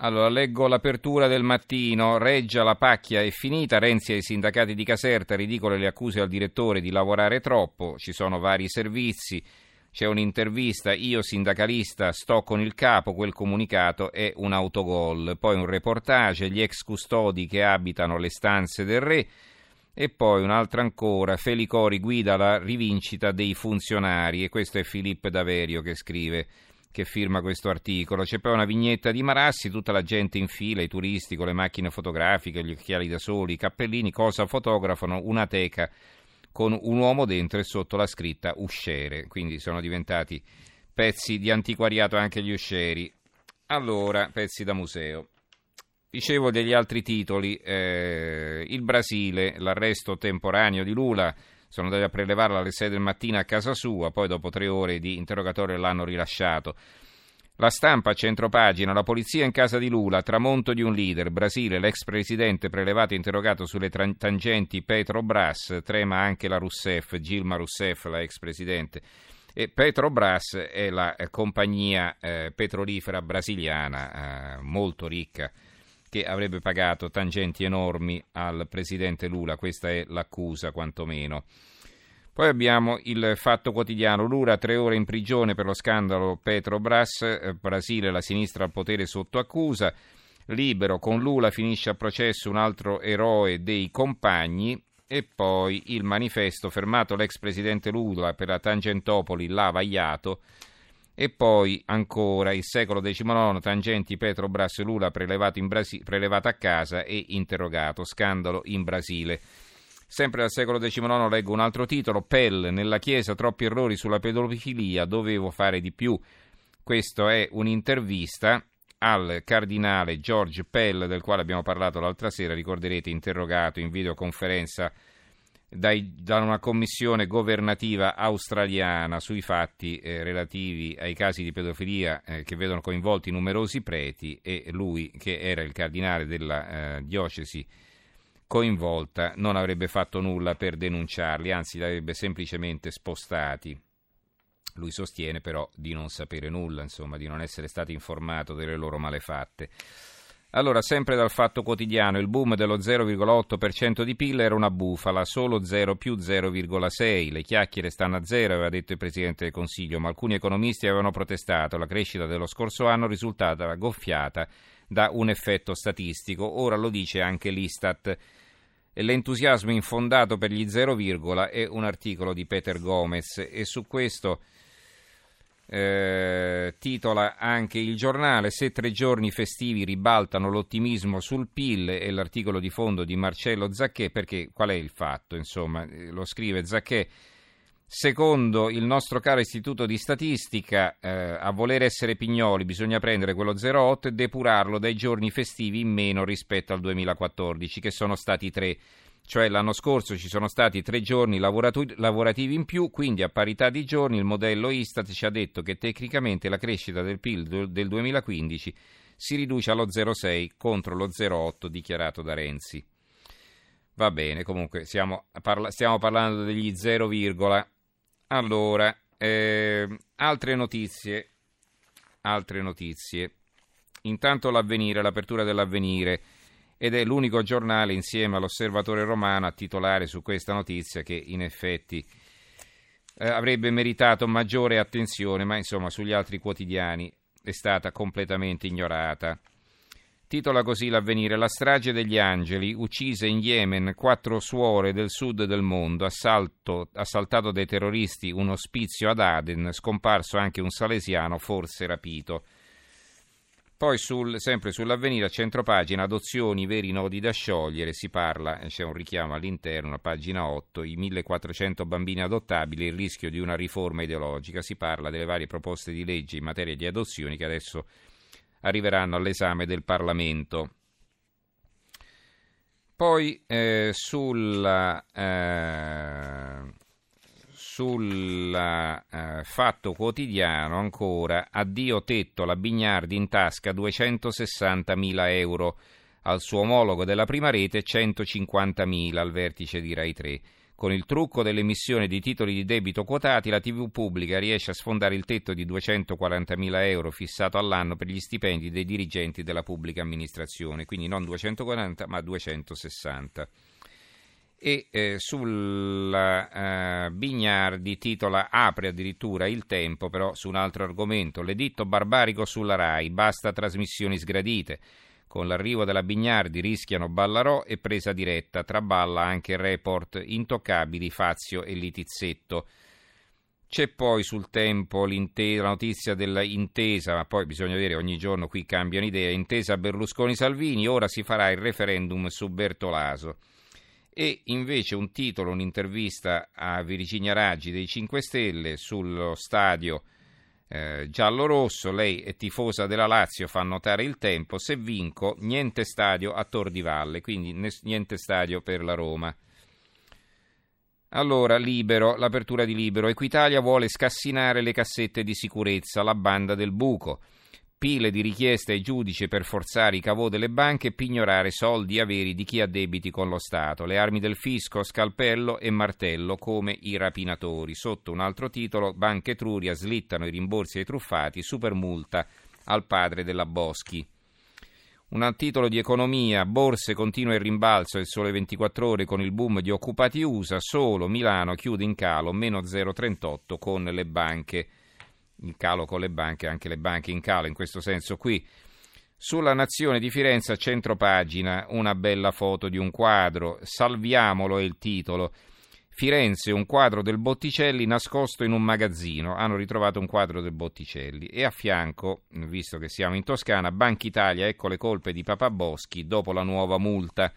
Allora, leggo l'apertura del mattino. Reggia la pacchia è finita. Renzi ai sindacati di Caserta. Ridicole le accuse al direttore di lavorare troppo. Ci sono vari servizi. C'è un'intervista. Io, sindacalista, sto con il capo. Quel comunicato è un autogol. Poi un reportage. Gli ex custodi che abitano le stanze del re. E poi un'altra ancora. Felicori guida la rivincita dei funzionari. E questo è Filippo Daverio che scrive che firma questo articolo. C'è poi una vignetta di Marassi, tutta la gente in fila, i turisti con le macchine fotografiche, gli occhiali da soli, i cappellini, cosa fotografano? Una teca con un uomo dentro e sotto la scritta usciere. Quindi sono diventati pezzi di antiquariato anche gli uscieri. Allora, pezzi da museo. Dicevo degli altri titoli, eh, il Brasile, l'arresto temporaneo di Lula, sono andati a prelevarla alle 6 del mattino a casa sua, poi dopo tre ore di interrogatorio l'hanno rilasciato. La stampa, centropagina, la polizia in casa di Lula, tramonto di un leader, Brasile, l'ex presidente prelevato e interrogato sulle tangenti Petrobras, trema anche la Rousseff, Gilma Rousseff, la ex presidente. E Petrobras è la eh, compagnia eh, petrolifera brasiliana eh, molto ricca che avrebbe pagato tangenti enormi al presidente Lula, questa è l'accusa quantomeno. Poi abbiamo il fatto quotidiano, Lula tre ore in prigione per lo scandalo Petrobras, eh, Brasile la sinistra al potere sotto accusa, libero con Lula finisce a processo un altro eroe dei compagni. E poi il manifesto fermato l'ex presidente Lula per la Tangentopoli l'ha vagliato e poi ancora il secolo XIX, tangenti Petrobras Lula prelevato, Brasi- prelevato a casa e interrogato, scandalo in Brasile. Sempre dal secolo XIX leggo un altro titolo, Pell, nella Chiesa troppi errori sulla pedofilia, dovevo fare di più. Questa è un'intervista al cardinale George Pell, del quale abbiamo parlato l'altra sera, ricorderete, interrogato in videoconferenza dai, da una commissione governativa australiana sui fatti eh, relativi ai casi di pedofilia eh, che vedono coinvolti numerosi preti e lui, che era il cardinale della eh, diocesi coinvolta, non avrebbe fatto nulla per denunciarli, anzi li avrebbe semplicemente spostati. Lui sostiene però di non sapere nulla, insomma, di non essere stato informato delle loro malefatte. Allora, sempre dal fatto quotidiano, il boom dello 0,8% di PIL era una bufala, solo 0 più 0,6. Le chiacchiere stanno a zero, aveva detto il Presidente del Consiglio, ma alcuni economisti avevano protestato. La crescita dello scorso anno risultata goffiata da un effetto statistico. Ora lo dice anche l'Istat. L'entusiasmo infondato per gli 0, è un articolo di Peter Gomez e su questo eh, titola anche il giornale Se tre giorni festivi ribaltano l'ottimismo sul PIL e l'articolo di fondo di Marcello Zacchè perché qual è il fatto? Insomma, eh, lo scrive Zacchè Secondo il nostro caro istituto di statistica, eh, a voler essere pignoli bisogna prendere quello 0,8 e depurarlo dai giorni festivi in meno rispetto al 2014, che sono stati tre cioè l'anno scorso ci sono stati tre giorni lavorativi in più, quindi a parità di giorni il modello Istat ci ha detto che tecnicamente la crescita del PIL del 2015 si riduce allo 0,6 contro lo 0,8 dichiarato da Renzi. Va bene, comunque parla- stiamo parlando degli 0, allora, eh, altre notizie, altre notizie. Intanto l'avvenire, l'apertura dell'avvenire ed è l'unico giornale insieme all'Osservatore Romano a titolare su questa notizia che in effetti eh, avrebbe meritato maggiore attenzione, ma insomma sugli altri quotidiani è stata completamente ignorata. Titola così l'avvenire La strage degli angeli, uccise in Yemen quattro suore del sud del mondo, assalto, assaltato dai terroristi un ospizio ad Aden, scomparso anche un salesiano, forse rapito. Poi sul, sempre sull'avvenire a centropagina adozioni, veri nodi da sciogliere, si parla, c'è un richiamo all'interno, a pagina 8, i 1400 bambini adottabili, il rischio di una riforma ideologica, si parla delle varie proposte di legge in materia di adozioni che adesso arriveranno all'esame del Parlamento. Poi eh, sulla, eh, sul eh, fatto quotidiano ancora addio tetto la Bignardi in tasca 260.000 euro. Al suo omologo della prima rete 150.000 al vertice di Rai 3 Con il trucco dell'emissione di titoli di debito quotati, la TV pubblica riesce a sfondare il tetto di 240.000 euro fissato all'anno per gli stipendi dei dirigenti della pubblica amministrazione, quindi non 240 ma 260 e eh, sulla eh, Bignardi titola apre addirittura il tempo però su un altro argomento l'editto barbarico sulla RAI basta trasmissioni sgradite con l'arrivo della Bignardi rischiano Ballarò e presa diretta, traballa anche report Intoccabili, Fazio e Litizzetto. C'è poi sul tempo la notizia dell'intesa, ma poi bisogna vedere, ogni giorno qui cambiano idea, intesa Berlusconi-Salvini, ora si farà il referendum su Bertolaso. E invece un titolo, un'intervista a Virginia Raggi dei 5 Stelle sullo stadio eh, giallo-rosso, lei è tifosa della Lazio, fa notare il tempo, se vinco niente stadio a Tor di Valle, quindi niente stadio per la Roma. Allora, libero, l'apertura di libero. Equitalia vuole scassinare le cassette di sicurezza, la banda del buco pile di richieste ai giudici per forzare i cavò delle banche e pignorare soldi averi di chi ha debiti con lo Stato, le armi del fisco, scalpello e martello come i rapinatori. Sotto un altro titolo, Banche Etruria slittano i rimborsi ai truffati, super multa al padre della Boschi. Un titolo di economia, borse continua il rimbalzo il sole 24 ore con il boom di occupati USA, solo Milano chiude in calo, meno 0,38 con le banche il calo con le banche, anche le banche in calo in questo senso qui. Sulla Nazione di Firenze, a centro pagina, una bella foto di un quadro, Salviamolo è il titolo. Firenze, un quadro del Botticelli nascosto in un magazzino. Hanno ritrovato un quadro del Botticelli. E a fianco, visto che siamo in Toscana, Banca Italia, ecco le colpe di Papa Boschi dopo la nuova multa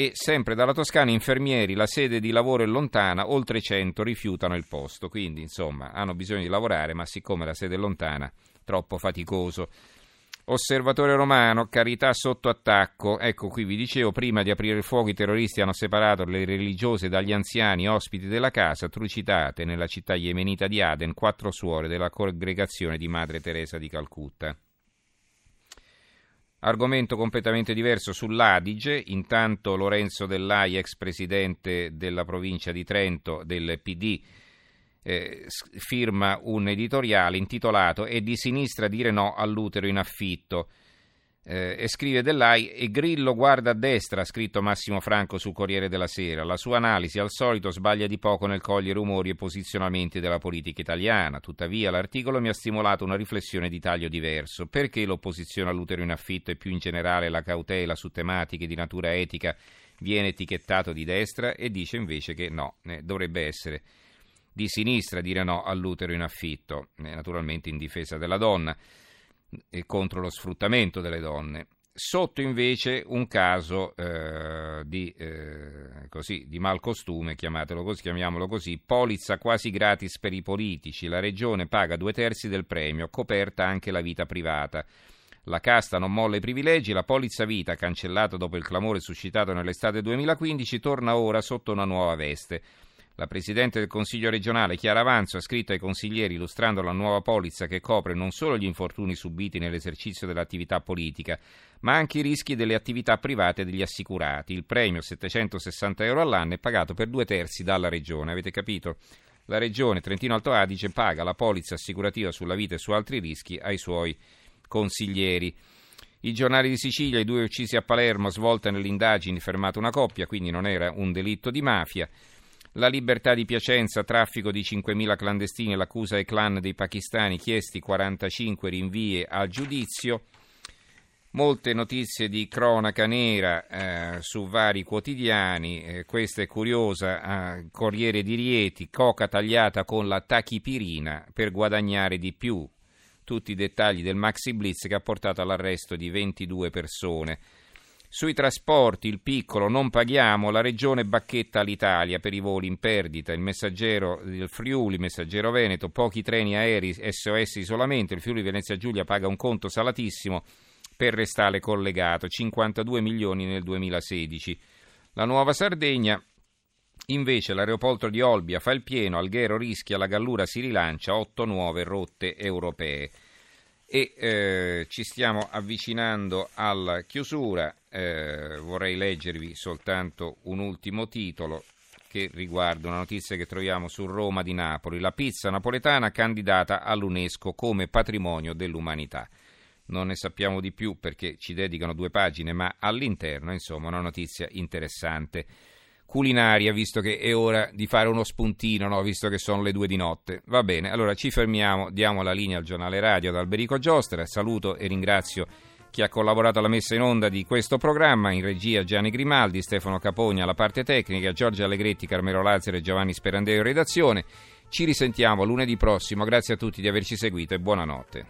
e sempre dalla Toscana infermieri, la sede di lavoro è lontana, oltre 100 rifiutano il posto, quindi insomma hanno bisogno di lavorare, ma siccome la sede è lontana, troppo faticoso. Osservatore romano, carità sotto attacco. Ecco qui vi dicevo, prima di aprire il fuoco i terroristi hanno separato le religiose dagli anziani ospiti della casa, trucitate nella città yemenita di Aden, quattro suore della congregazione di Madre Teresa di Calcutta. Argomento completamente diverso sull'Adige, intanto Lorenzo Dell'Ai, ex presidente della provincia di Trento del PD, eh, firma un editoriale intitolato È di sinistra dire no all'utero in affitto eh, e scrive Dell'Ai e Grillo guarda a destra, ha scritto Massimo Franco sul Corriere della Sera. La sua analisi al solito sbaglia di poco nel cogliere umori e posizionamenti della politica italiana. Tuttavia l'articolo mi ha stimolato una riflessione di taglio diverso. Perché l'opposizione all'utero in affitto e più in generale la cautela su tematiche di natura etica viene etichettato di destra e dice invece che no, eh, dovrebbe essere di sinistra dire no all'utero in affitto, eh, naturalmente in difesa della donna e contro lo sfruttamento delle donne. Sotto invece un caso eh, di, eh, così, di malcostume, così, chiamiamolo così, polizza quasi gratis per i politici, la regione paga due terzi del premio, coperta anche la vita privata. La casta non molla i privilegi, la polizza vita, cancellata dopo il clamore suscitato nell'estate 2015, torna ora sotto una nuova veste. La Presidente del Consiglio regionale Chiara Avanzo ha scritto ai consiglieri illustrando la nuova polizza che copre non solo gli infortuni subiti nell'esercizio dell'attività politica, ma anche i rischi delle attività private degli assicurati. Il premio 760 euro all'anno è pagato per due terzi dalla Regione, avete capito? La Regione Trentino Alto Adige paga la polizza assicurativa sulla vita e su altri rischi ai suoi consiglieri. I giornali di Sicilia, i due uccisi a Palermo, svolte nelle indagini, fermata una coppia, quindi non era un delitto di mafia. La libertà di Piacenza, traffico di 5.000 clandestini, l'accusa ai clan dei pakistani, chiesti 45 rinvii a giudizio. Molte notizie di cronaca nera eh, su vari quotidiani, eh, questa è curiosa, eh, Corriere di Rieti, coca tagliata con la tachipirina per guadagnare di più. Tutti i dettagli del Maxi Blitz che ha portato all'arresto di 22 persone. Sui trasporti, il piccolo, non paghiamo, la regione bacchetta all'Italia per i voli in perdita, il messaggero del Friuli, messaggero Veneto, pochi treni aerei, SOS isolamento, il Friuli Venezia Giulia paga un conto salatissimo per restare collegato, 52 milioni nel 2016. La nuova Sardegna, invece l'aeroporto di Olbia fa il pieno, Alghero rischia, la Gallura si rilancia, otto nuove rotte europee e eh, ci stiamo avvicinando alla chiusura. Eh, vorrei leggervi soltanto un ultimo titolo che riguarda una notizia che troviamo su Roma di Napoli. La pizza napoletana candidata all'UNESCO come patrimonio dell'umanità. Non ne sappiamo di più perché ci dedicano due pagine, ma all'interno, insomma, una notizia interessante culinaria, visto che è ora di fare uno spuntino, no? visto che sono le due di notte. Va bene, allora ci fermiamo, diamo la linea al giornale radio da Alberico Giostra, saluto e ringrazio chi ha collaborato alla messa in onda di questo programma, in regia Gianni Grimaldi, Stefano Capogna alla parte tecnica, Giorgio Allegretti, Carmelo Lazzaro e Giovanni Sperandeo in redazione. Ci risentiamo lunedì prossimo, grazie a tutti di averci seguito e buonanotte.